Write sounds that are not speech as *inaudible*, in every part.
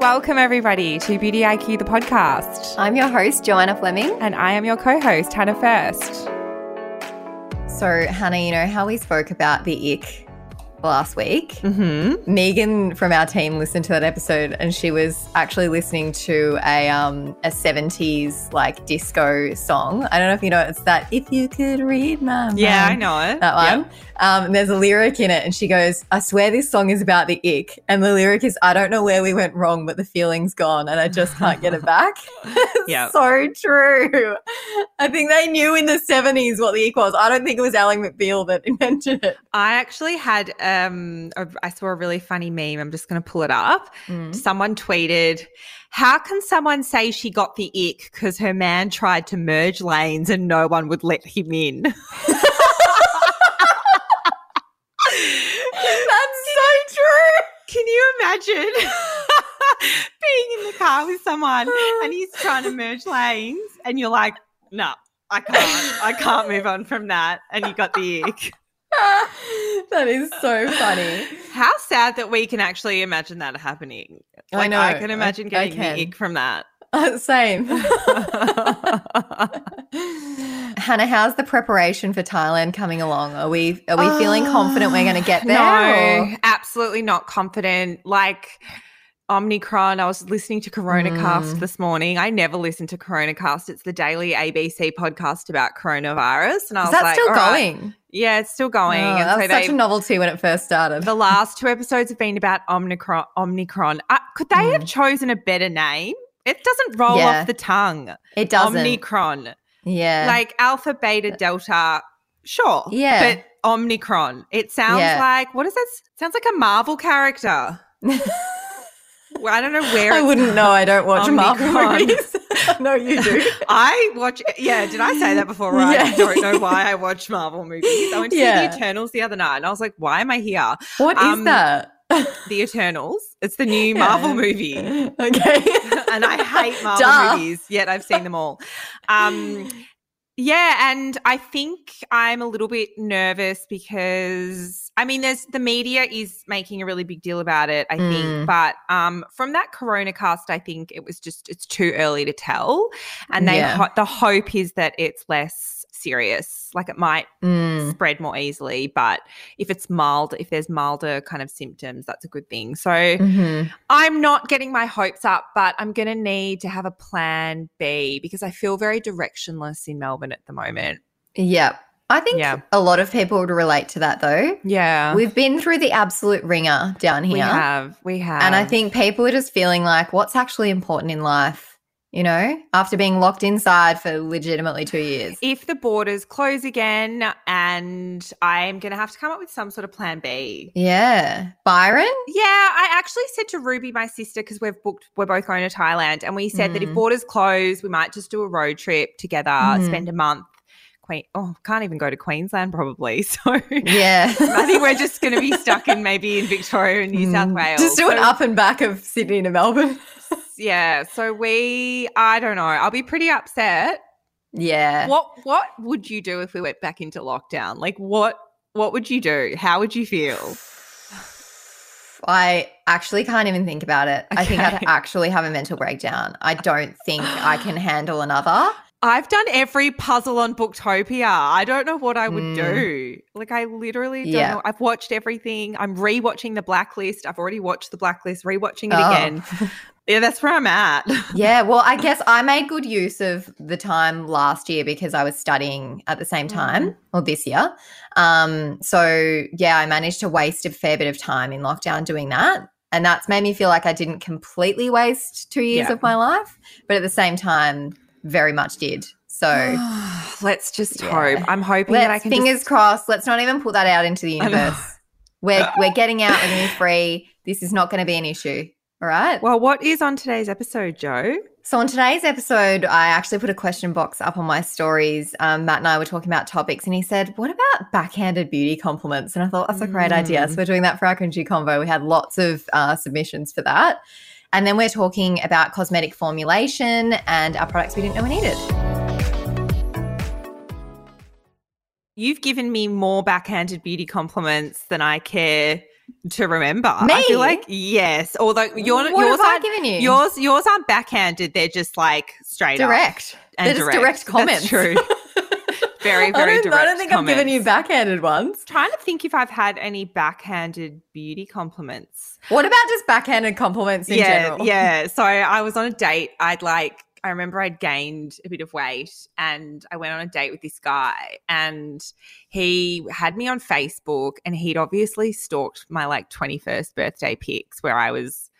Welcome, everybody, to Beauty IQ, the podcast. I'm your host, Joanna Fleming. And I am your co host, Hannah First. So, Hannah, you know how we spoke about the ick last week. Mm-hmm. Megan from our team listened to that episode, and she was actually listening to a um a seventies like disco song. I don't know if you know it. it's that "If You Could Read My Mind." Yeah, I know it. That one. Um, and there's a lyric in it, and she goes, "I swear this song is about the ick." And the lyric is, "I don't know where we went wrong, but the feeling's gone, and I just can't get it back." *laughs* Yeah. so true. I think they knew in the '70s what the ick was. I don't think it was Ally McBeal that *laughs* invented it. I actually had, um, a, I saw a really funny meme. I'm just going to pull it up. Someone tweeted, How can someone say she got the ick because her man tried to merge lanes and no one would let him in? *laughs* That's so true. Can you imagine *laughs* being in the car with someone and he's trying to merge lanes and you're like, no, I can't. I can't move on from that. And you got the ick. *laughs* *laughs* that is so funny. How sad that we can actually imagine that happening. I know. I can imagine getting can. the ick from that. *laughs* Uh, same. *laughs* Hannah, how's the preparation for Thailand coming along? Are we are we feeling confident we're going to get there? No, or- absolutely not confident. Like Omnicron, I was listening to CoronaCast Mm. this morning. I never listen to CoronaCast. It's the daily ABC podcast about coronavirus. And I Is was that like, still "All right." going? Yeah, it's still going. Oh, and that so was such a novelty when it first started. the last two episodes have been about Omnicron. Omnicron. Uh, could they have Mm. chosen a better name? It doesn't roll Yeah. off the tongue. it doesn't. Omnicron. yeah. Like Alpha, Beta, Delta. Sure. Yeah. But Omnicron. It sounds Yeah. like what is that? Sounds like a Marvel character. *laughs* Well, I don't know where I wouldn't know. I don't watch Marvel movies. *laughs* no, you do. I watch. Yeah, did I say that before? Right. I Yeah. don't know why I watch Marvel movies. I went to see the Eternals the other night, and I was like, "Why am I here?" What is Um, that? The Eternals. It's the new *laughs* Yeah. Marvel movie. *laughs* Okay. and I hate Marvel Duh. movies, yet I've seen them all. Um, yeah, and I think I'm a little bit nervous because I mean, there's the media is making a really big deal about it. I Mm. think, but um, from that Corona cast, I think it was just it's too early to tell, and they Yeah. ho- the hope is that it's less serious, like it might Mm. spread more easily. But if it's mild, if there's milder kind of symptoms, that's a good thing. So. Mhm. I'm not getting my hopes up, but I'm going to need to have a plan B because I feel very directionless in Melbourne at the moment. Yeah. I think Yeah. a lot of people would relate to that though. Yeah. We've been through the absolute ringer down here. we have. We have. And I think people are just feeling like what's actually important in life, you know, after being locked inside for legitimately two years. if the borders close again and I'm going to have to come up with some sort of plan B. Yeah. Byron? Yeah, I actually said to Ruby, my sister, because we've booked, we're both going to Thailand, and we said that if Mm. borders close, we might just do a road trip together, Mhm. spend a month. Queen, oh, can't even go to Queensland probably. *laughs* So Yeah. I think we're just going to be stuck in maybe in Victoria and New South Mm. Wales. Just do an up and back of Sydney to Melbourne. Yeah. So we, I don't know. I'll be pretty upset. yeah. What What would you do if we went back into lockdown? Like what What would you do? How would you feel? I actually can't even think about it. I think I'd actually have a mental breakdown. I don't think I can *gasps* handle another. I've done every puzzle on Booktopia. I don't know what I would Mm. do. Like I literally don't Yeah. know. I've watched everything. I'm rewatching the Blacklist. I've already watched the Blacklist. Rewatching it Oh. again. *laughs* Yeah, that's where I'm at. *laughs* Yeah, well, I guess I made good use of the time last year because I was studying at the same time, or this year. Um, so yeah, I managed to waste a fair bit of time in lockdown doing that. And that's made me feel like I didn't completely waste two years Yeah. of my life, but at the same time, very much did. So *sighs* Let's just Yeah. hope. I'm hoping that I can fingers just- crossed. Let's not even put that out into the universe. We're we're getting out. We're be free. This is not going to be an issue. All right. Well, what is on today's episode, Joe? So, on today's episode, I actually put a question box up on my stories. Um, Matt and I were talking about topics, and he said, What about backhanded beauty compliments? And I thought, That's a great idea. Mm. So, we're doing that for our cringy convo. We had lots of uh, submissions for that. And then we're talking about cosmetic formulation and our products we didn't know we needed. You've given me more backhanded beauty compliments than I care to remember. I Me? feel like yes. Although your what yours I aren't given you? yours yours aren't backhanded. They're just like straight up direct. and They're just direct comments. That's true. *laughs* Very *laughs* I very don't, direct. I don't think I've given you backhanded ones. I'm Trying to think if I've had any backhanded beauty compliments. What about just backhanded compliments in yeah, general? yeah. *laughs* So I was on a date. I'd like I remember I'd gained a bit of weight and I went on a date with this guy and he had me on Facebook and he'd obviously stalked my like 21st birthday pics where I was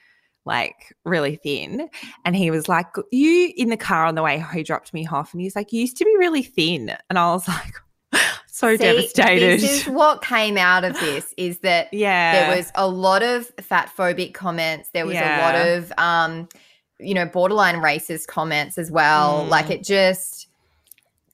like really thin and he was like you in the car on the way he dropped me off and he's like you used to be really thin and I was like *laughs* so See, devastated This is what came out of this is that *laughs* yeah there was a lot of fat phobic comments. There was a lot of um, you know, borderline racist comments as well. Mm. Like it just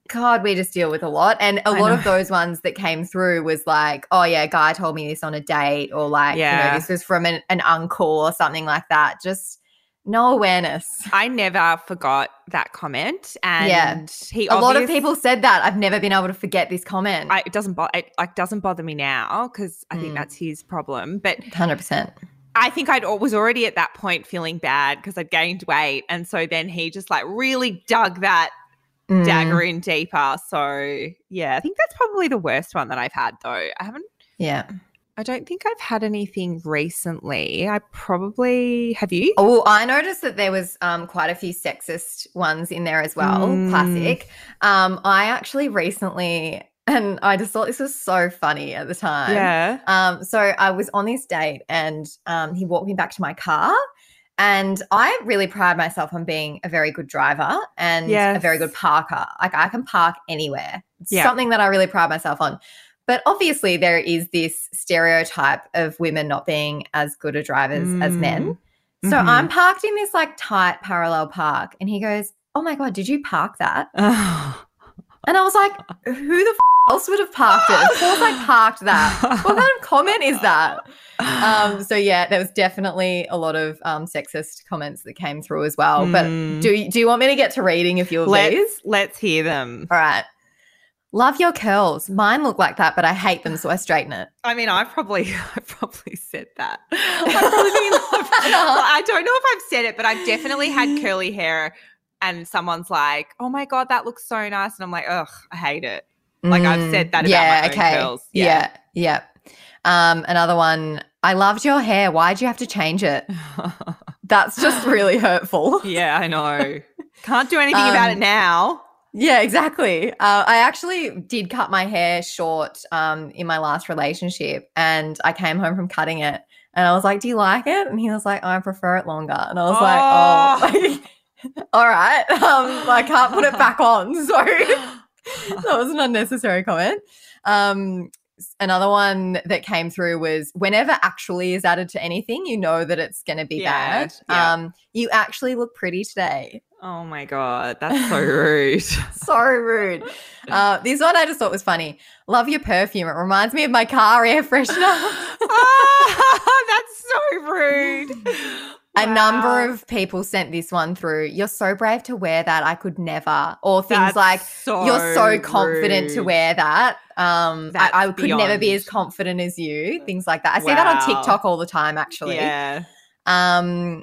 God, we just deal with a lot. And a I lot of those ones that came through was like, oh yeah, guy told me this on a date, or like, you Yeah. know, this was from an, an uncle or something like that. Just no awareness. I never forgot that comment, and Yeah. he. A lot of people said that. I've never been able to forget this comment. I, it doesn't bother. It like doesn't bother me now because I think Mm. that's his problem. But Hundred percent. I think I'd was already at that point feeling bad because I'd gained weight, and so then he just like really dug that Mm. dagger in deeper. So yeah, I think that's probably the worst one that I've had though. I haven't. Yeah. I don't think I've had anything recently. I probably have you. Oh, I noticed that there was um, quite a few sexist ones in there as well. Mm. Classic. Um, I actually recently, and I just thought this was so funny at the time. Yeah. Um, so I was on this date, and um, he walked me back to my car. And I really pride myself on being a very good driver and a very good parker. Like I can park anywhere. It's Yeah. something that I really pride myself on. But obviously, there is this stereotype of women not being as good at drivers as men. Mm. So Mhm. I'm parked in this like tight parallel park, and he goes, "Oh my god, did you park that?" *laughs* And I was like, "Who the f- else would have parked it? Of course, I parked that. What kind of comment is that?" Um, so yeah, there was definitely a lot of um, sexist comments that came through as well. But Mm. do you, do you want me to get to reading a few of these? let's let's hear them. All right. Love your curls. Mine look like that, but I hate them, so I straighten it. I mean, I've probably *laughs* I've probably said that. *laughs* I've probably been *laughs* Well, I don't know if I've said it, but I've definitely had curly hair and someone's like, "Oh my god, that looks so nice." And I'm like, "Ugh, I hate it." Like, I've said that about my own curls. Yeah, Yeah. yeah. Um, another one. I loved your hair. Why'd you have to change it? *laughs* That's just really hurtful. *laughs* yeah, I know. Can't do anything about it Um, now. Yeah, exactly. Uh, I actually did cut my hair short um, in my last relationship, and I came home from cutting it, and I was like, "Do you like it?" And he was like, "I prefer it longer." And I was like, "Oh, *laughs* *laughs* all right." Um, I can't put it back on, *laughs* so *laughs* that was an unnecessary comment. Um, another one that came through was whenever actually is added to anything, you know that it's going to be Yeah, bad. yeah. Um, you actually look pretty today. Oh my god, that's so rude. so rude. Uh, this one I just thought was funny. Love your perfume. It reminds me of my car air freshener. Ah, that's so rude. A number of people sent this one through. You're so brave to wear that. I could never. Or things That's like so you're so confident to wear that. Um, I, I could never be as confident as you. Things like that. I see that on TikTok all the time. Actually. Yeah. Um,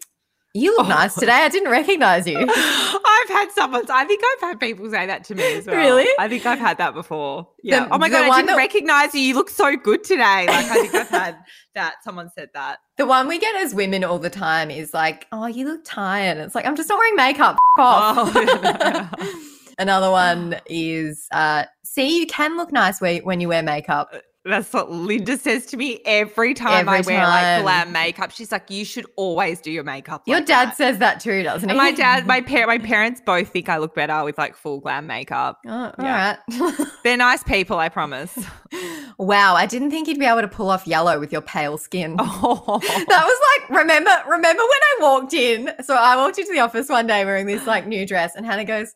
you look Oh. nice today. I didn't recognize you. *laughs* I've had someone. I think I've had people say that to me as well. Really? I think I've had that before. Yeah. The- oh my god, I didn't that- recognize you. You look so good today. Like I think I've had *laughs* that. Someone said that. The one we get as women all the time is like, "Oh, you look tired." It's like I'm just not wearing makeup. F- off. Oh. *laughs* Another one is, uh, "See, you can look nice when when you wear makeup." That's what Linda says to me every time Every I wear like time. glam makeup. She's like, "You should always do your makeup." Your like dad that." says that too, doesn't he? My dad, my *laughs* par- my parents both think I look better with like full glam makeup. Oh, Yeah. right. *laughs* They're nice people, I promise. *laughs* wow, I didn't think you'd be able to pull off yellow with your pale skin. Oh. That was like remember remember when I walked in. So I walked into the office one day wearing this like new dress, and Hannah goes,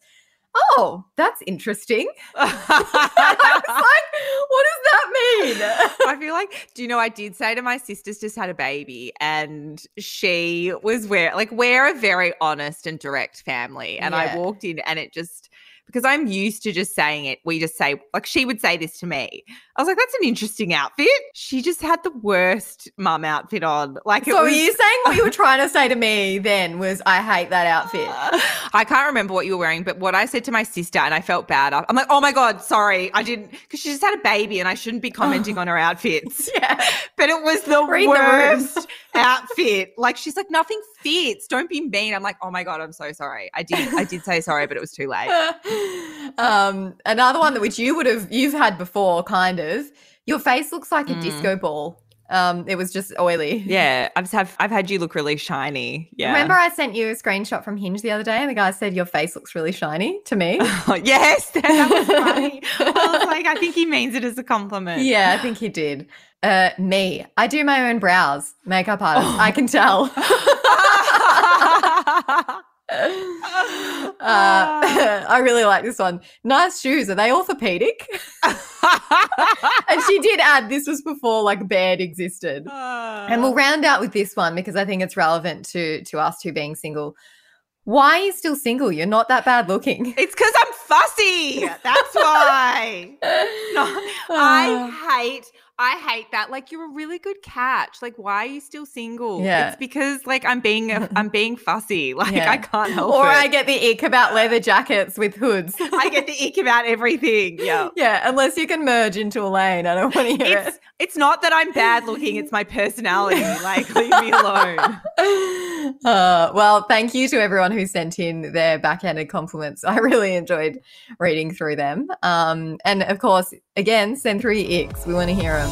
"Oh, that's interesting." *laughs* I was like, "What does that mean?" I feel like, do you know, I did say to my sister's just had a baby and she was where, like, we're a very honest and direct family. And Yeah. I walked in and it just, because I'm used to just saying it, we just say, like, she would say this to me. I was like, that's an interesting outfit. She just had the worst mum outfit on. Like, So are you saying what you were *laughs* trying to say to me then was I hate that outfit? I can't remember what you were wearing, but what I said to my sister, and I felt bad. I'm like, oh my God, sorry. I didn't, because she just had a baby and I shouldn't be commenting oh. on her outfits. *laughs* Yeah. But it was the Read the worst *laughs* outfit. Like she's like, nothing fits. Don't be mean. I'm like, oh my God, I'm so sorry. I did I did say sorry, but it was too late. *laughs* um, another one that which you would have you've had before, kind of. Your face looks like a Mm. disco ball. Um, it was just oily. Yeah. I've have I've had you look really shiny. Yeah. Remember, I sent you a screenshot from Hinge the other day, and the guy said your face looks really shiny to me. *laughs* yes, that *laughs* was funny. I was like, I think he means it as a compliment. yeah, I think he did. Uh, me, I do my own brows, makeup artist. I can tell. *laughs* uh, ah. *laughs* I really like this one. Nice shoes. Are they orthopedic? *laughs* and she did add this was before like bed existed. Ah. And we'll round out with this one because I think it's relevant to to us two being single. Why are you still single? You're not that bad looking. It's because I'm fussy. That's why. No, I ah. hate, I hate that. Like you're a really good catch. Like why are you still single? Yeah. It's because like I'm being, a, *laughs* I'm being fussy. Like Yeah. I can't help or it. I get the ick about leather jackets with hoods. *laughs* I get the ick about everything. Yeah. *laughs* yeah, unless you can merge into a lane. I don't want to hear it. It's it's not that I'm bad looking, it's my personality. Like leave me alone. Uh, well, thank you to everyone who sent in their backhanded compliments. I really enjoyed reading through them. Um, and of course, again, send through your icks. We want to hear them.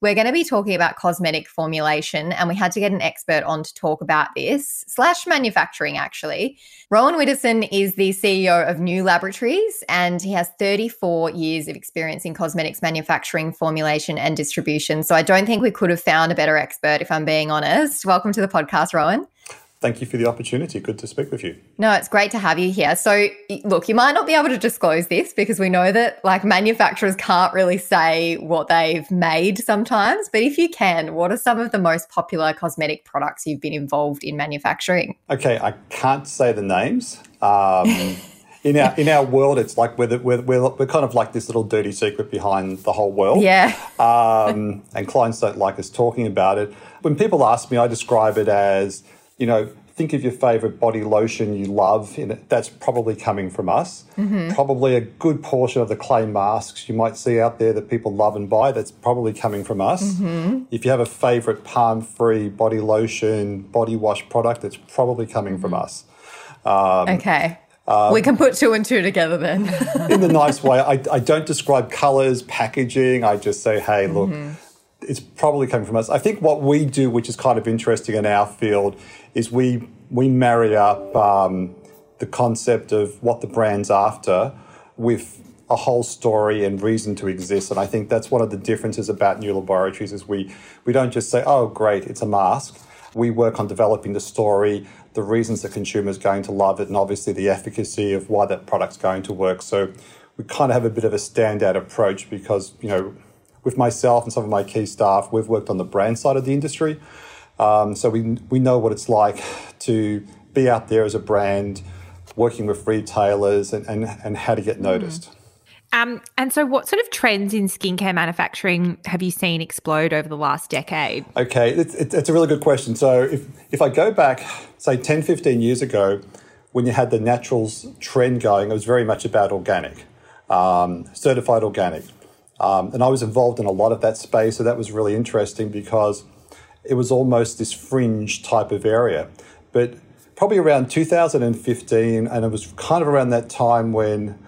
We're going to be talking about cosmetic formulation, and we had to get an expert on to talk about this, slash manufacturing, actually. Rowan Widdowson is the CEO of New Laboratories, and he has 34 years of experience in cosmetics manufacturing, formulation, and distribution. So I don't think we could have found a better expert, if I'm being honest. Welcome to the podcast, Rowan. Thank you for the opportunity. Good to speak with you. No, it's great to have you here. So, look, you might not be able to disclose this because we know that like manufacturers can't really say what they've made sometimes. But if you can, what are some of the most popular cosmetic products you've been involved in manufacturing? Okay, I can't say the names. Um, *laughs* in our in our world, it's like we're, the, we're, we're, we're kind of like this little dirty secret behind the whole world. Yeah. *laughs* um, and clients don't like us talking about it. When people ask me, I describe it as, you know, think of your favorite body lotion you love. In it. That's probably coming from us. Mm-hmm. Probably a good portion of the clay masks you might see out there that people love and buy. That's probably coming from us. Mm-hmm. If you have a favorite palm-free body lotion, body wash product, it's probably coming from mm-hmm. us. Um, okay. Um, we can put two and two together then. *laughs* in the nice way. I, I don't describe colors, packaging. I just say, hey, look, it's probably coming from us. I think what we do, which is kind of interesting in our field, is we we marry up um, the concept of what the brand's after with a whole story and reason to exist. And I think that's one of the differences about new laboratories is we we don't just say, oh, great, it's a mask. We work on developing the story, the reasons the consumer's going to love it, and obviously the efficacy of why that product's going to work. So we kind of have a bit of a standout approach because, you know, with myself and some of my key staff, we've worked on the brand side of the industry. Um, so we, we know what it's like to be out there as a brand, working with retailers and, and, and how to get noticed. Um, and so what sort of trends in skincare manufacturing have you seen explode over the last decade? Okay, it's, it's, it's a really good question. So if, if I go back, say 10, 15 years ago, when you had the naturals trend going, it was very much about organic, um, certified organic. Um, and I was involved in a lot of that space. So that was really interesting because it was almost this fringe type of area. But probably around 2015, and it was kind of around that time when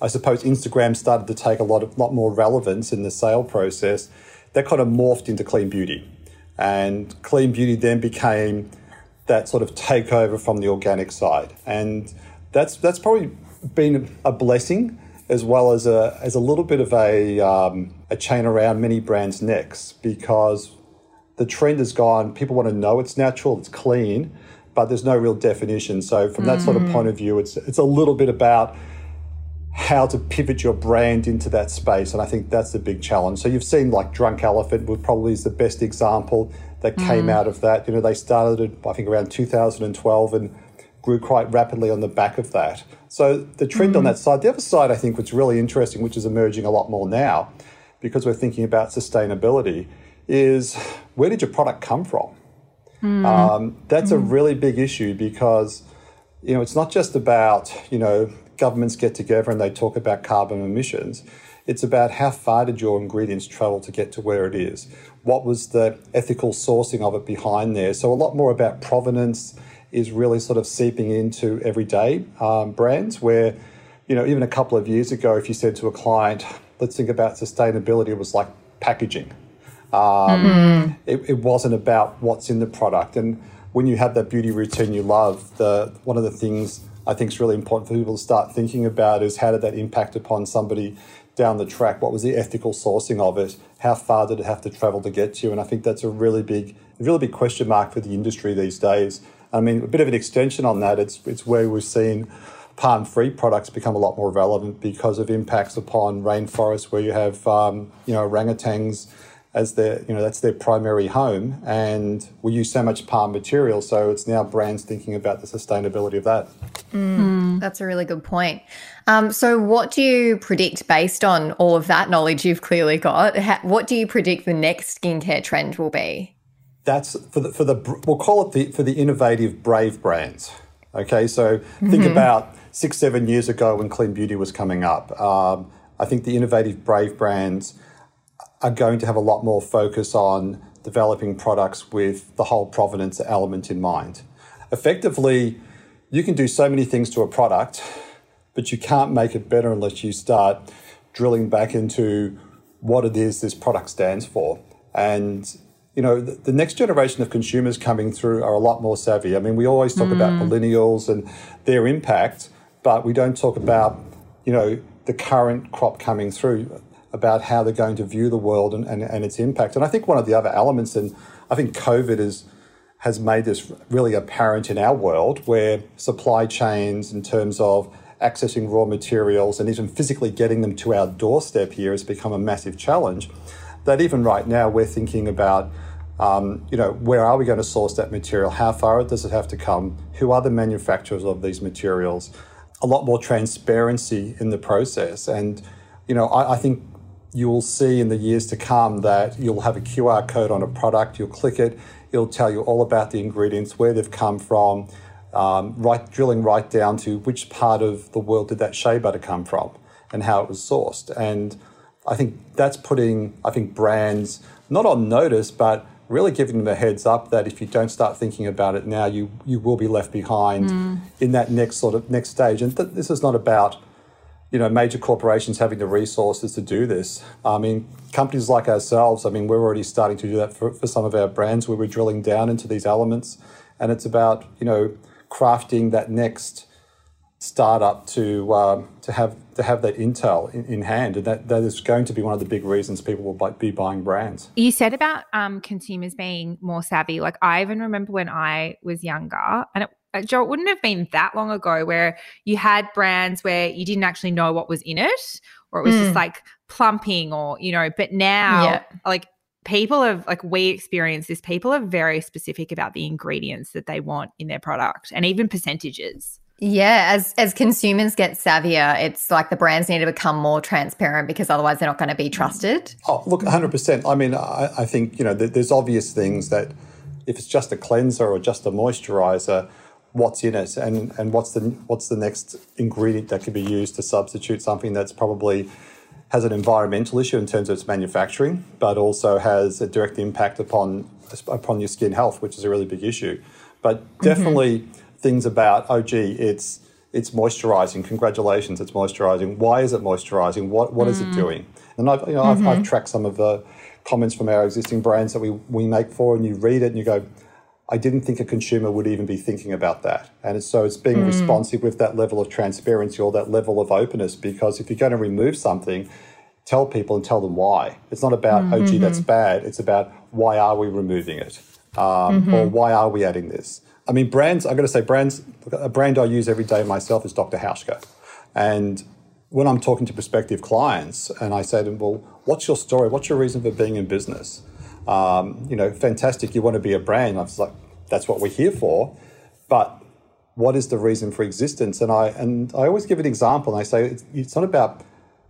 I suppose Instagram started to take a lot of lot more relevance in the sale process, that kind of morphed into clean beauty. And clean beauty then became that sort of takeover from the organic side. And that's that's probably been a blessing as well as a as a little bit of a um, a chain around many brands' necks because the trend has gone. People want to know it's natural, it's clean, but there's no real definition. So from that mm. sort of point of view, it's it's a little bit about how to pivot your brand into that space, and I think that's the big challenge. So you've seen like Drunk Elephant, would probably is the best example that mm. came out of that. You know, they started I think around 2012 and grew quite rapidly on the back of that. So the trend mm-hmm. on that side, the other side, I think, what's really interesting, which is emerging a lot more now, because we're thinking about sustainability, is where did your product come from? Mm. Um, that's mm. a really big issue because you know it's not just about you know governments get together and they talk about carbon emissions. It's about how far did your ingredients travel to get to where it is? What was the ethical sourcing of it behind there? So a lot more about provenance is really sort of seeping into everyday um, brands where, you know, even a couple of years ago, if you said to a client, let's think about sustainability, it was like packaging. Um, mm. it, it, wasn't about what's in the product. And when you have that beauty routine you love, the one of the things I think is really important for people to start thinking about is how did that impact upon somebody down the track? What was the ethical sourcing of it? How far did it have to travel to get to you? And I think that's a really big, really big question mark for the industry these days. I mean, a bit of an extension on that, it's, it's where we've seen palm free products become a lot more relevant because of impacts upon rainforests where you have, um, you know, orangutans as their, you know, that's their primary home. And we use so much palm material. So it's now brands thinking about the sustainability of that. Mm, that's a really good point. Um, so, what do you predict based on all of that knowledge you've clearly got? what do you predict the next skincare trend will be? That's for the, for the we'll call it the for the innovative brave brands. Okay, so mm-hmm. think about six seven years ago when clean beauty was coming up. Um, I think the innovative brave brands are going to have a lot more focus on developing products with the whole provenance element in mind. Effectively, you can do so many things to a product, but you can't make it better unless you start drilling back into what it is this product stands for. And you know, the, the, next generation of consumers coming through are a lot more savvy. I mean, we always talk mm. about millennials and their impact, but we don't talk about, you know, the current crop coming through, about how they're going to view the world and, and, and its impact. And I think one of the other elements, and I think COVID is, has made this really apparent in our world, where supply chains, in terms of accessing raw materials and even physically getting them to our doorstep here, has become a massive challenge. That even right now, we're thinking about um, you know, where are we going to source that material? How far does it have to come? Who are the manufacturers of these materials? A lot more transparency in the process. And, you know, I, I think you will see in the years to come that you'll have a QR code on a product, you'll click it, it'll tell you all about the ingredients, where they've come from, um, right, drilling right down to which part of the world did that shea butter come from and how it was sourced. And I think that's putting, I think, brands not on notice, but really giving them a heads up that if you don't start thinking about it now, you you will be left behind mm. in that next sort of next stage. And th- this is not about you know major corporations having the resources to do this. I mean, companies like ourselves. I mean, we're already starting to do that for, for some of our brands where we're drilling down into these elements, and it's about you know crafting that next startup to um, to have to have that intel in, in, hand, and that, that is going to be one of the big reasons people will buy, be buying brands. You said about um, consumers being more savvy. Like I even remember when I was younger, and it, uh, Joe, it wouldn't have been that long ago where you had brands where you didn't actually know what was in it, or it was mm. just like plumping, or you know. But now, yeah. like people have like we experience this people are very specific about the ingredients that they want in their product and even percentages yeah, as as consumers get savvier, it's like the brands need to become more transparent because otherwise they're not going to be trusted. Oh, look, 100%. I mean, I, I think, you know, there's obvious things that if it's just a cleanser or just a moisturizer, what's in it and, and what's the what's the next ingredient that could be used to substitute something that's probably has an environmental issue in terms of its manufacturing, but also has a direct impact upon upon your skin health, which is a really big issue. But definitely mm-hmm things about, oh, gee, it's it's moisturizing. Congratulations, it's moisturizing. Why is it moisturizing? What what mm. is it doing? And I've you know mm-hmm. I've, I've tracked some of the comments from our existing brands that we we make for, and you read it and you go, I didn't think a consumer would even be thinking about that. And so it's being mm. responsive with that level of transparency or that level of openness. Because if you're going to remove something, tell people and tell them why. It's not about mm-hmm. oh gee that's bad. It's about why are we removing it, um, mm-hmm. or why are we adding this. I mean, brands. I got to say, brands. A brand I use every day myself is Dr. Hauschka, and when I'm talking to prospective clients and I say to them, well, what's your story? What's your reason for being in business? Um, you know, fantastic. You want to be a brand. I was like, that's what we're here for. But what is the reason for existence? And I and I always give an example. And I say it's, it's not about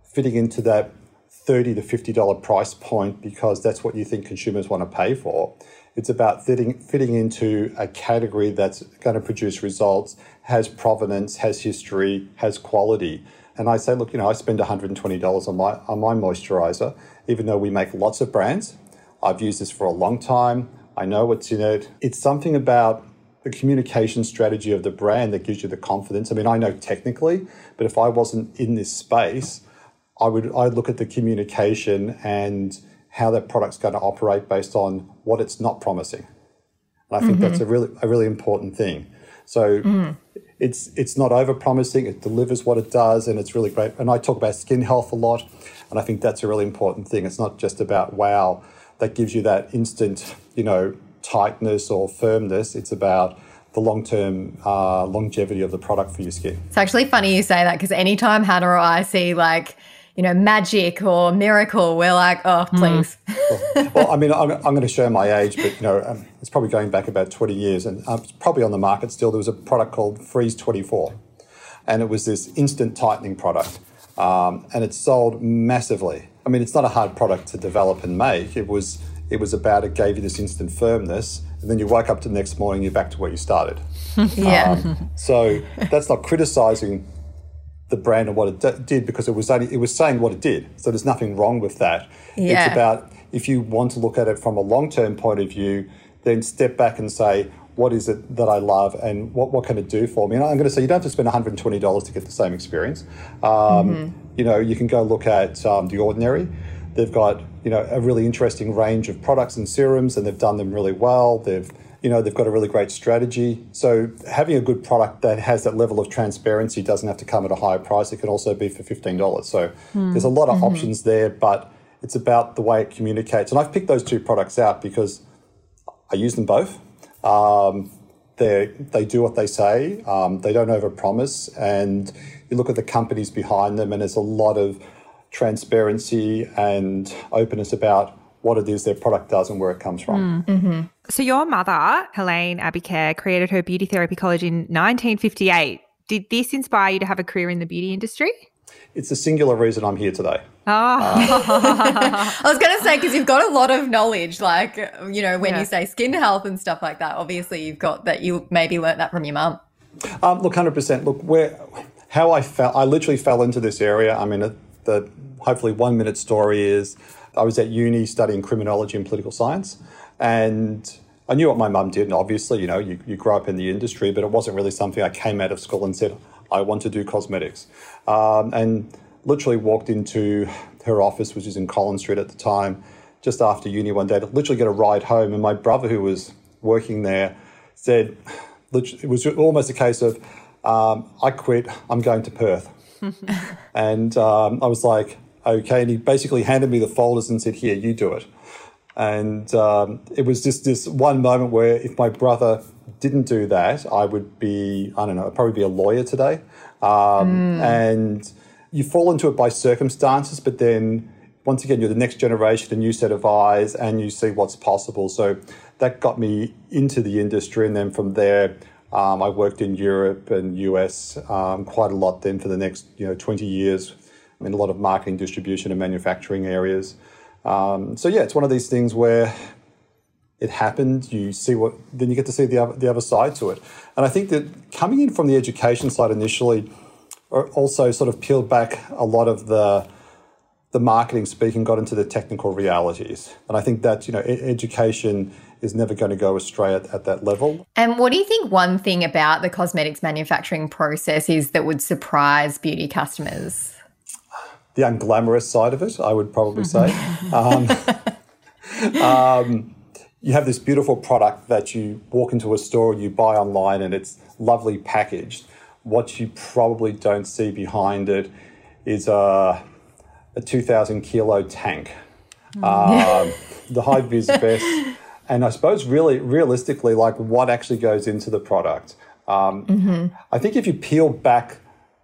fitting into that thirty to fifty dollar price point because that's what you think consumers want to pay for. It's about fitting fitting into a category that's going to produce results, has provenance, has history, has quality. And I say, look, you know, I spend $120 on my on my moisturizer, even though we make lots of brands. I've used this for a long time. I know what's in it. It's something about the communication strategy of the brand that gives you the confidence. I mean, I know technically, but if I wasn't in this space, I would I'd look at the communication and how that product's going to operate based on what it's not promising. And I think mm-hmm. that's a really a really important thing. So mm. it's it's not over promising, it delivers what it does and it's really great. And I talk about skin health a lot, and I think that's a really important thing. It's not just about wow, that gives you that instant, you know, tightness or firmness. It's about the long term uh, longevity of the product for your skin. It's actually funny you say that because anytime Hannah or I see like, you know, magic or miracle, we're like, oh, hmm. please. Mm. well, well, I mean, I'm, I'm, going to show my age, but, you know, um, it's probably going back about 20 years and um, it's probably on the market still. There was a product called Freeze 24, and it was this instant tightening product. Um, and it sold massively. I mean, it's not a hard product to develop and make. It was it was about it gave you this instant firmness, and then you woke up to the next morning, you're back to where you started. *laughs* yeah. Um, so that's not criticizing the brand and what it d- did because it was only it was saying what it did. So there's nothing wrong with that. Yeah. It's about if you want to look at it from a long term point of view, then step back and say, what is it that I love and what, what can it do for me? And I'm going to say you don't have to spend $120 to get the same experience. Um, mm-hmm. You know, you can go look at um, The Ordinary. They've got, you know, a really interesting range of products and serums and they've done them really well. They've, you know, they've got a really great strategy. So having a good product that has that level of transparency doesn't have to come at a higher price. It can also be for $15. So mm-hmm. there's a lot of mm-hmm. options there, but it's about the way it communicates. And I've picked those two products out because I use them both. Um, they they do what they say. Um, they don't overpromise, and you look at the companies behind them, and there's a lot of transparency and openness about what it is their product does and where it comes from. Mm. Mm-hmm. So your mother, Helene Abbeycare, created her beauty therapy college in 1958. Did this inspire you to have a career in the beauty industry? It's the singular reason I'm here today. Oh. Uh, *laughs* *laughs* I was going to say, because you've got a lot of knowledge, like, you know, when yeah. you say skin health and stuff like that, obviously you've got that, you maybe learnt that from your mum. Um, look, 100%. Look, where, how I fell, I literally fell into this area. I mean, the hopefully one minute story is I was at uni studying criminology and political science. And I knew what my mum did. And obviously, you know, you, you grow up in the industry, but it wasn't really something I came out of school and said, I want to do cosmetics. Um, and literally walked into her office, which was in Collins Street at the time, just after uni one day to literally get a ride home. And my brother, who was working there, said, it was almost a case of, um, I quit, I'm going to Perth. *laughs* and um, I was like, okay. And he basically handed me the folders and said, here, you do it. And um, it was just this one moment where if my brother didn't do that, I would be, I don't know, I'd probably be a lawyer today. Um, mm. And you fall into it by circumstances, but then once again, you're the next generation, a new set of eyes, and you see what's possible. So that got me into the industry. And then from there, um, I worked in Europe and US um, quite a lot then for the next you know 20 years in a lot of marketing, distribution, and manufacturing areas. Um, so yeah, it's one of these things where it happened. You see what, then you get to see the other, the other side to it. And I think that coming in from the education side initially, also sort of peeled back a lot of the the marketing speaking got into the technical realities and i think that you know education is never going to go astray at, at that level. And what do you think one thing about the cosmetics manufacturing process is that would surprise beauty customers? The unglamorous side of it, I would probably say. um, *laughs* um, you have this beautiful product that you walk into a store, and you buy online, and it's lovely packaged. What you probably don't see behind it is a, a 2,000 kilo tank, mm. *laughs* um, the high vis vest, and I suppose really realistically, like what actually goes into the product. Um, mm-hmm. I think if you peel back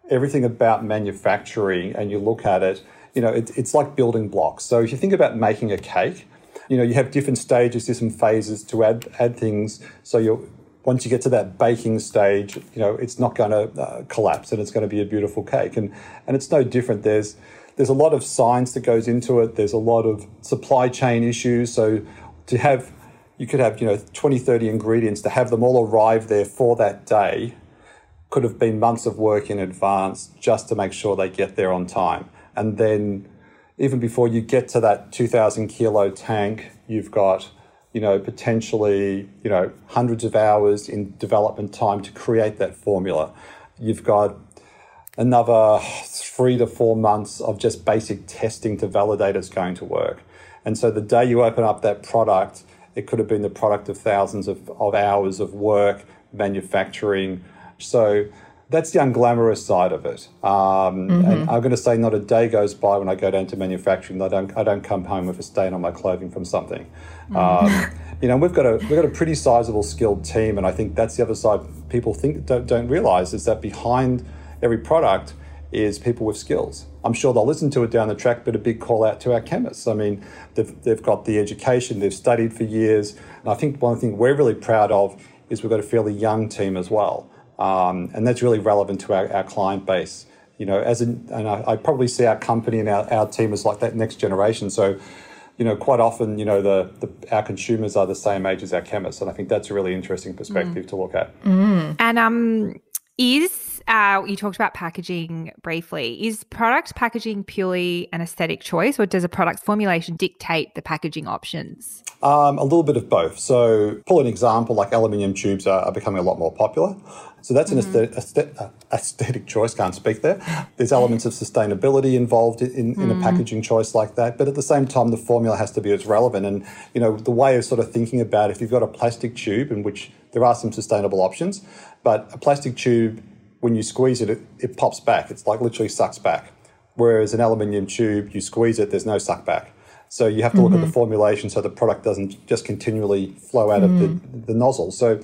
everything about manufacturing and you look at it, you know, it, it's like building blocks. So if you think about making a cake, you know, you have different stages, different phases to add add things. So you once you get to that baking stage, you know, it's not going to uh, collapse and it's going to be a beautiful cake. And and it's no different. There's there's a lot of science that goes into it. There's a lot of supply chain issues. So to have you could have, you know, 20, 30 ingredients to have them all arrive there for that day could have been months of work in advance just to make sure they get there on time. And then even before you get to that 2000 kilo tank, you've got, you know, potentially, you know, hundreds of hours in development time to create that formula. You've got another three to four months of just basic testing to validate it's going to work. And so the day you open up that product, it could have been the product of thousands of, of hours of work, manufacturing. So that's the unglamorous side of it. Um, mm-hmm. And I'm going to say, not a day goes by when I go down to manufacturing that I don't I don't come home with a stain on my clothing from something. Mm-hmm. Um, *laughs* you know, we've got a we've got a pretty sizable skilled team, and I think that's the other side people think don't, don't realize is that behind every product is people with skills. I'm sure they'll listen to it down the track, but a big call out to our chemists. I mean, they've, they've got the education, they've studied for years. And I think one thing we're really proud of is we've got a fairly young team as well. Um, and that's really relevant to our, our client base. You know, as in, and I, I, probably see our company and our, our team as like that next generation. So, you know, quite often, you know, the, the our consumers are the same age as our chemists, and I think that's a really interesting perspective mm. to look at. Mm. And um, is uh, you talked about packaging briefly. Is product packaging purely an aesthetic choice, or does a product formulation dictate the packaging options? Um, a little bit of both. So, pull an example like aluminium tubes are, are becoming a lot more popular. So that's an mm-hmm. aesthetic, uh, aesthetic, choice. Can't speak there. There's elements of sustainability involved in, in mm-hmm. a packaging choice like that, but at the same time, the formula has to be as relevant. And you know, the way of sort of thinking about if you've got a plastic tube in which there are some sustainable options, but a plastic tube when you squeeze it, it, it pops back. It's like literally sucks back. Whereas an aluminium tube, you squeeze it, there's no suck back. So you have to look mm-hmm. at the mm-hmm. formulation so the product doesn't just continually flow out mm-hmm. of the, mm. the nozzle. So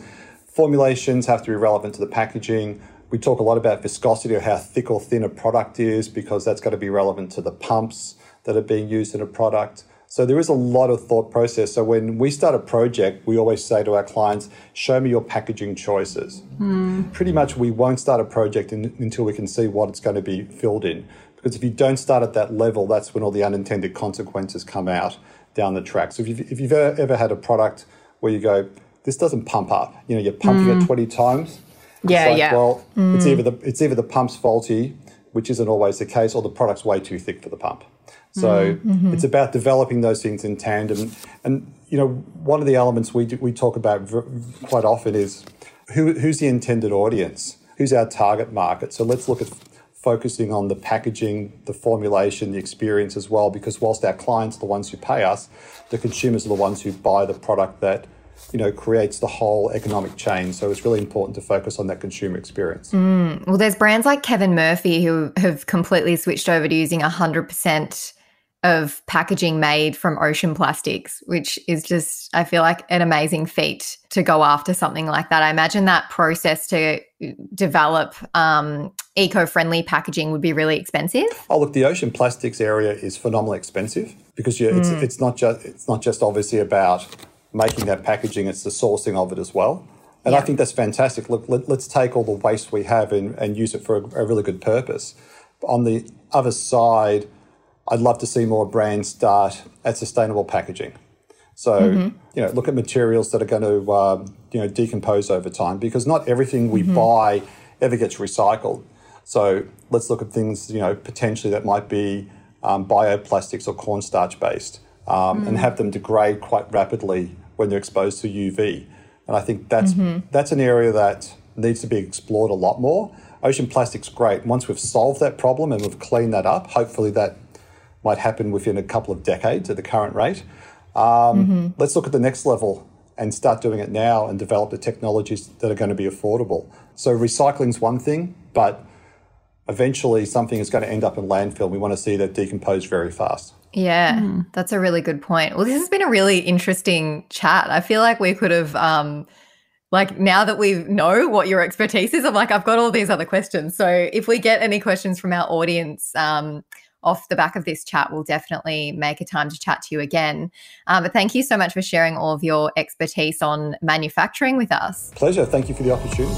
formulations have to be relevant to the packaging. We talk a lot about viscosity or how thick or thin a product is because that's got to be relevant to the pumps that are being used in a product. So there is a lot of thought process. So when we start a project, we always say to our clients, show me your packaging choices. Mm. Pretty much we won't start a project in, until we can see what it's going to be filled in. Because if you don't start at that level, that's when all the unintended consequences come out down the track. So if you've, if you've ever had a product where you go, this doesn't pump up, you know, you're pumping mm. it 20 times. Yeah, like, yeah. Well, mm. it's either the it's either the pump's faulty, which isn't always the case, or the product's way too thick for the pump. So mm-hmm. it's about developing those things in tandem. And you know, one of the elements we do, we talk about quite often is who, who's the intended audience, who's our target market. So let's look at focusing on the packaging, the formulation, the experience as well, because whilst our clients are the ones who pay us, the consumers are the ones who buy the product that you know creates the whole economic chain. So it's really important to focus on that consumer experience. Mm. Well, there's brands like Kevin Murphy who have completely switched over to using 100% of packaging made from ocean plastics, which is just, I feel like, an amazing feat to go after something like that. I imagine that process to develop um, eco-friendly packaging would be really expensive. Oh, look, the ocean plastics area is phenomenally expensive because mm. it's it's not just it's not just obviously about making that packaging; it's the sourcing of it as well. And yeah. I think that's fantastic. Look, let, us take all the waste we have and, and use it for a, a really good purpose. On the other side I'd love to see more brands start at sustainable packaging. So, mm-hmm. you know, look at materials that are going to, um, you know, decompose over time because not everything we mm-hmm. buy ever gets recycled. So let's look at things, you know, potentially that might be um, bioplastics or cornstarch based um, mm. and have them degrade quite rapidly when they're exposed to UV. And I think that's that's an area that needs to be explored a lot more. Ocean plastic's great. Once we've solved that problem and we've cleaned that up, hopefully that might happen within a couple of decades at the current rate. Um, Let's look at the next level and start doing it now and develop the technologies that are going to be affordable. So recycling's one thing, but eventually something is going to end up in landfill. We want to see that decompose very fast. Yeah, that's a really good point. Well, this has been a really interesting chat. I feel like we could have, um, like, now that we know what your expertise is, I'm like, I've got all these other questions. So if we get any questions from our audience, um, off the back of this chat, we'll definitely make a time to chat to you again. Um, but thank you so much for sharing all of your expertise on manufacturing with us. Pleasure. Thank you for the opportunity.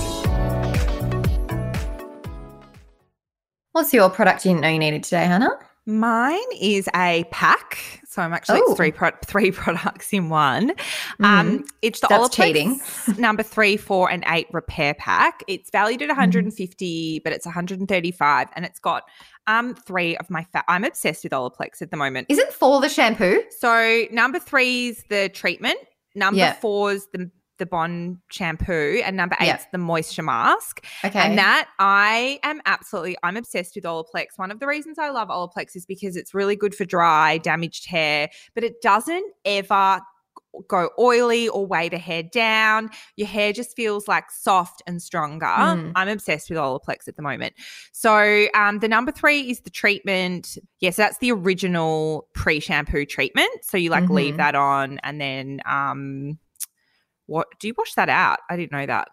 What's your product you didn't know you needed today, Hannah? Mine is a pack. So I'm actually Oh. it's three pro- *laughs* three products in one. Um, it's the That's Olaplex cheating. *laughs* number three, four, and eight repair pack. It's valued Mm-hmm. at 150, but it's 135, and it's got um three of my fat. I'm obsessed with Olaplex at the moment. Isn't four the shampoo? So number three is the treatment. Number Yeah. four's the the Bond shampoo, and number eight's Yeah. the moisture mask. Okay. And that I am absolutely, I'm obsessed with Olaplex. One of the reasons I love Olaplex is because it's really good for dry, damaged hair, but it doesn't ever go oily or weigh the hair down. Your hair just feels like soft and stronger. Mm. I'm obsessed with Olaplex at the moment. So um, the number three is the treatment. Yes, that's the original pre-shampoo treatment. So you like leave Mhm. that on and then um, what do you wash that out? I didn't know that.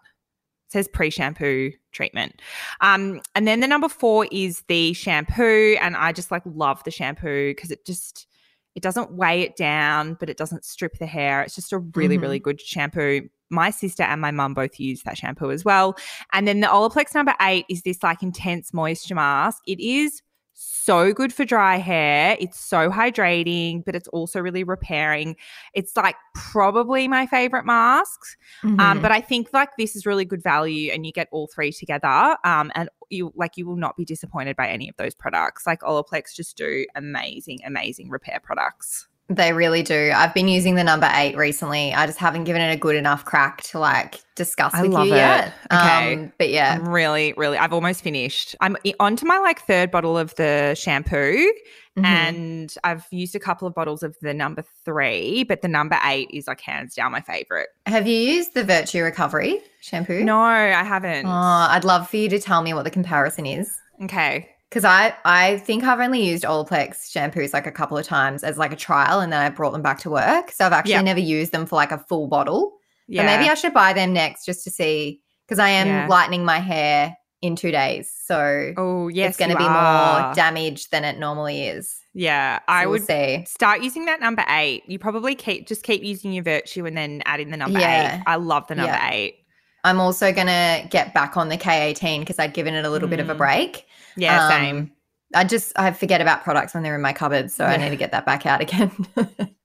It says pre-shampoo treatment. Um, and then the number four is the shampoo, and I just like love the shampoo because it just it doesn't weigh it down, but it doesn't strip the hair. It's just a really, Mhm. really good shampoo. My sister and my mum both use that shampoo as well. And then the Olaplex number eight is this like intense moisture mask. It is so good for dry hair. It's so hydrating, but it's also really repairing. It's like probably my favorite masks. Um, Mhm. but I think like this is really good value, and you get all three together. Um, and you like you will not be disappointed by any of those products. Like Olaplex just do amazing, amazing repair products. They really do. I've been using the number eight recently. I just haven't given it a good enough crack to like discuss I with love you it. yet. Okay. Um, but yeah. I'm really, really. I've almost finished. I'm on to my like third bottle of the shampoo, Mhm. and I've used a couple of bottles of the number three, but the number eight is like hands down my favorite. Have you used the Virtue Recovery shampoo? No, I haven't. Oh, I'd love for you to tell me what the comparison is. okay. Because I, I think I've only used Olaplex shampoos like a couple of times as like a trial and then I brought them back to work. So I've actually Yep. never used them for like a full bottle. Yeah. But maybe I should buy them next just to see because I am Yeah. lightening my hair in two days. So Oh yes, it's going to be are. more damaged than it normally is. Yeah, I we'll would see. start using that number eight. You probably keep just keep using your virtue and then add in the number Yeah. eight. I love the number Yeah. eight. I'm also going to get back on the K18 because I'd given it a little bit of a Mm. break. Yeah, Um, same. I just I forget about products when they're in my cupboard, so I need to get that back out again. *laughs*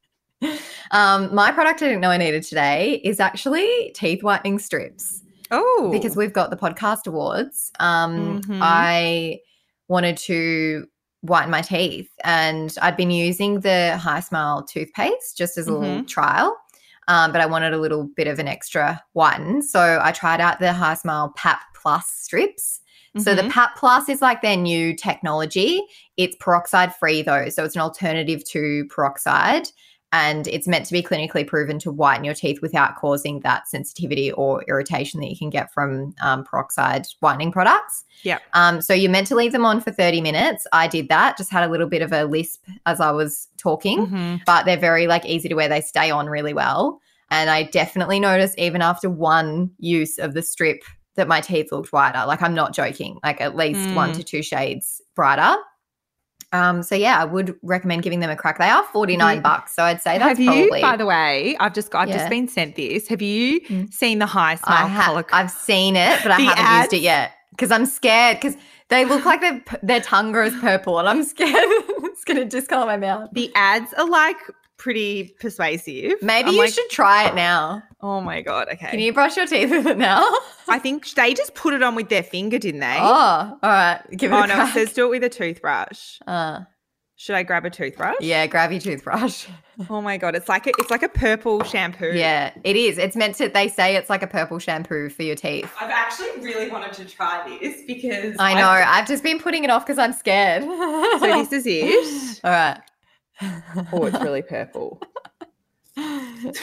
um, my product I didn't know I needed today is actually teeth whitening strips Oh, because we've got the podcast awards. Um, Mhm. I wanted to whiten my teeth, and I'd been using the Hismile toothpaste just as a little Mm-hmm. trial. Um, but I wanted a little bit of an extra whiten, so I tried out the Hismile PAP Plus strips. So the Mhm. PAP Plus is like their new technology. It's peroxide free though, so it's an alternative to peroxide and it's meant to be clinically proven to whiten your teeth without causing that sensitivity or irritation that you can get from um, peroxide whitening products. Yep. Um, so you're meant to leave them on for 30 minutes. I did that, just had a little bit of a lisp as I was talking Mhm. but they're very like easy to wear. They stay on really well. And I definitely noticed even after one use of the strip that my teeth looked whiter. Like I'm not joking, like at least one Mm. to two shades brighter. Um, so yeah, I would recommend giving them a crack. They are 49 bucks. So I'd say that's Have you, probably by the way, I've just I've Yeah. just been sent this. Have you Mm. seen the Hismile ha- color? I've seen it, but I haven't used it yet because I'm scared because they look like their their tongue grows purple and I'm *laughs* scared it's gonna discolor my mouth. the ads are like pretty persuasive. Maybe I'm you like, should try it now. Oh my god. Okay. Can you brush your teeth with it now? *laughs* I think they just put it on with their finger, didn't they? Oh, all right. Give it oh a no, it crack. says do it with a toothbrush. Uh, Should I grab a toothbrush? Yeah, grab your toothbrush. *laughs* Oh my god, it's like a, it's like a purple shampoo. Yeah, it is. It's meant to. They say it's like a purple shampoo for your teeth. I've actually really wanted to try this because I know. I've just been putting it off because I'm scared. So this *laughs* is it. All right. Oh, it's really *laughs* purple. it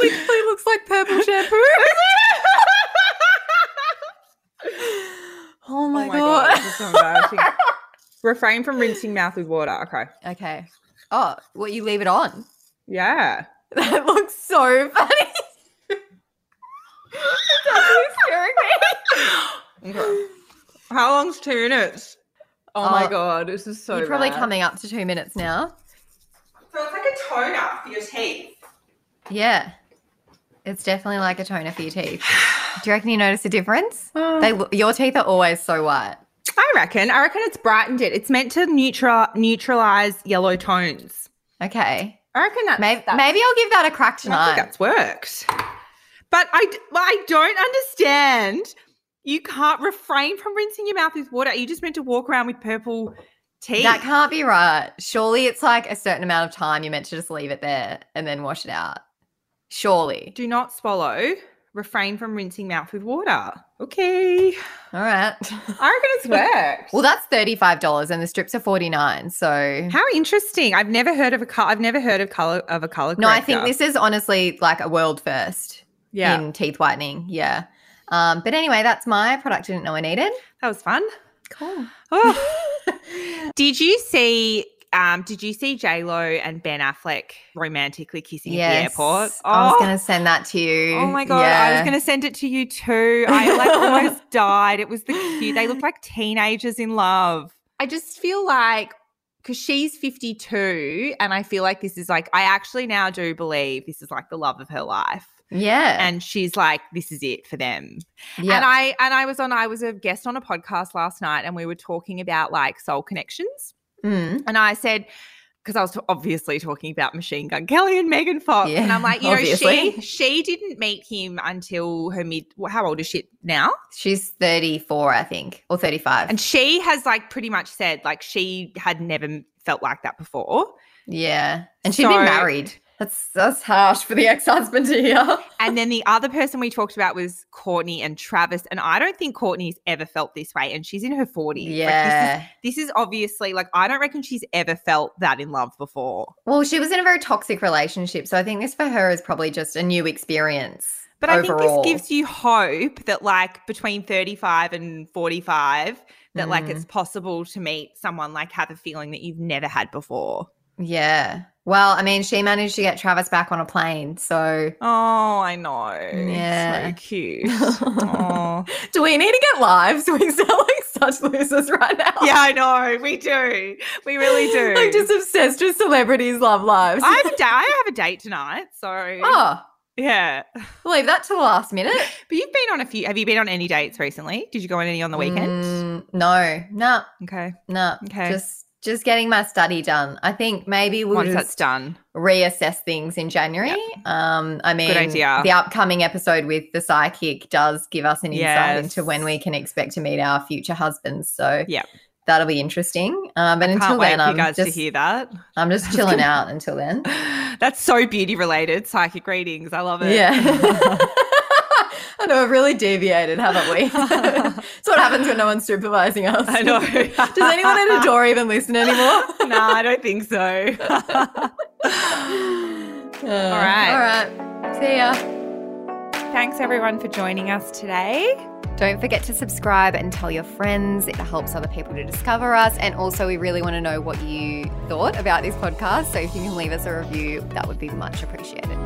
literally looks like purple shampoo. *laughs* *laughs* oh my, oh god. this is so embarrassing. Refrain from rinsing mouth with water. Okay. okay. Oh, what you leave it on? Yeah. That looks so funny. actually scaring me. Okay. How long's two minutes? Oh, my Oh, god, this is so You're probably bad. coming up to two minutes now. So it's like a toner for your teeth. Yeah. It's definitely like a toner for your teeth. *sighs* Do you reckon you notice a difference? Oh. *sighs* They lo- your teeth are always so white. I reckon. I reckon it's brightened it. It's meant to neutral neutralize yellow tones. Okay. I reckon that's Maybe that's, maybe I'll give that a crack I think tonight. that's worked. But I, d- but I don't understand. You can't refrain from rinsing your mouth with water. You just meant to walk around with purple teeth. That can't be right. Surely it's like a certain amount of time you're meant to just leave it there and then wash it out. Surely. Do not swallow. Refrain from rinsing mouth with water. Okay. All right. I reckon it's worked. *laughs* well, that's $35 and the strips are 49 So How interesting. I've never heard of a color. I've never heard of color of a color. No, I think this is honestly like a world first Yeah, in teeth whitening. Yeah. Um, but anyway, that's my product I didn't know I needed. that was fun. Cool. Oh. *laughs* did you see? Um, did you see J Lo and Ben Affleck romantically kissing at the airport? Oh. I was Oh. going to send that to you. Oh my god! I was going to send it to you too. I like *laughs* almost died. It was the cute. They look like teenagers in love. I just feel like because she's fifty two, and I feel like this is like I actually now do believe this is like the love of her life, Yeah. and she's like this is it for them. yeah. And I and I was on I was a guest on a podcast last night, and we were talking about like soul connections. Mm. And I said, because I was obviously talking about Machine Gun Kelly and Megan Fox. Yeah, and I'm like, you know, she she didn't meet him until her mid how old is she now? She's 34, I think, or 35. And she has like pretty much said like she had never felt like that before. yeah. And she'd So- been married. That's that's harsh for the ex-husband to hear. *laughs* And then the other person we talked about was Courtney and Travis. And I don't think Courtney's ever felt this way. And she's in her 40s. Like, this is Yeah. this is obviously like I don't reckon she's ever felt that in love before. well, she was in a very toxic relationship, so I think this for her is probably just a new experience. But I think this gives you hope that like between 35 and 45 that like Mm. it's possible to meet someone like have a feeling that you've never had before. Yeah. Well, I mean, she managed to get Travis back on a plane, so Oh, I know. Yeah. So cute. *laughs* oh. do we need to get lives? *laughs* We sound like such losers right now. Yeah, I know. We do. We really do. *laughs* like just obsessed with celebrities' love lives. I have a date. I have a date tonight. So oh, yeah. we'll leave that to the last minute. But you've been on a few. Have you been on any dates recently? Did you go on any on the weekend? Mm, no, no, Okay. no. Okay. Just just getting my study done. I think maybe we'll Once just that's done. reassess things in January. Um, I mean, the upcoming episode with the psychic does give us an insight into when we can expect to meet our future husbands. So yeah, that'll be interesting. Um, but until then, I'm you guys just to hear that. I'm just *laughs* chilling out until then. That's so beauty related. Psychic readings. I love it. Yeah. *laughs* I know we've really deviated, haven't we? *laughs* It's what happens when no one's supervising us. I know. *laughs* Does anyone at Adore even listen anymore? *laughs* no, I don't think so. all right. All right. See ya. Thanks everyone for joining us today. Don't forget to subscribe and tell your friends. It helps other people to discover us. And also, we really want to know what you thought about this podcast. So if you can leave us a review, that would be much appreciated.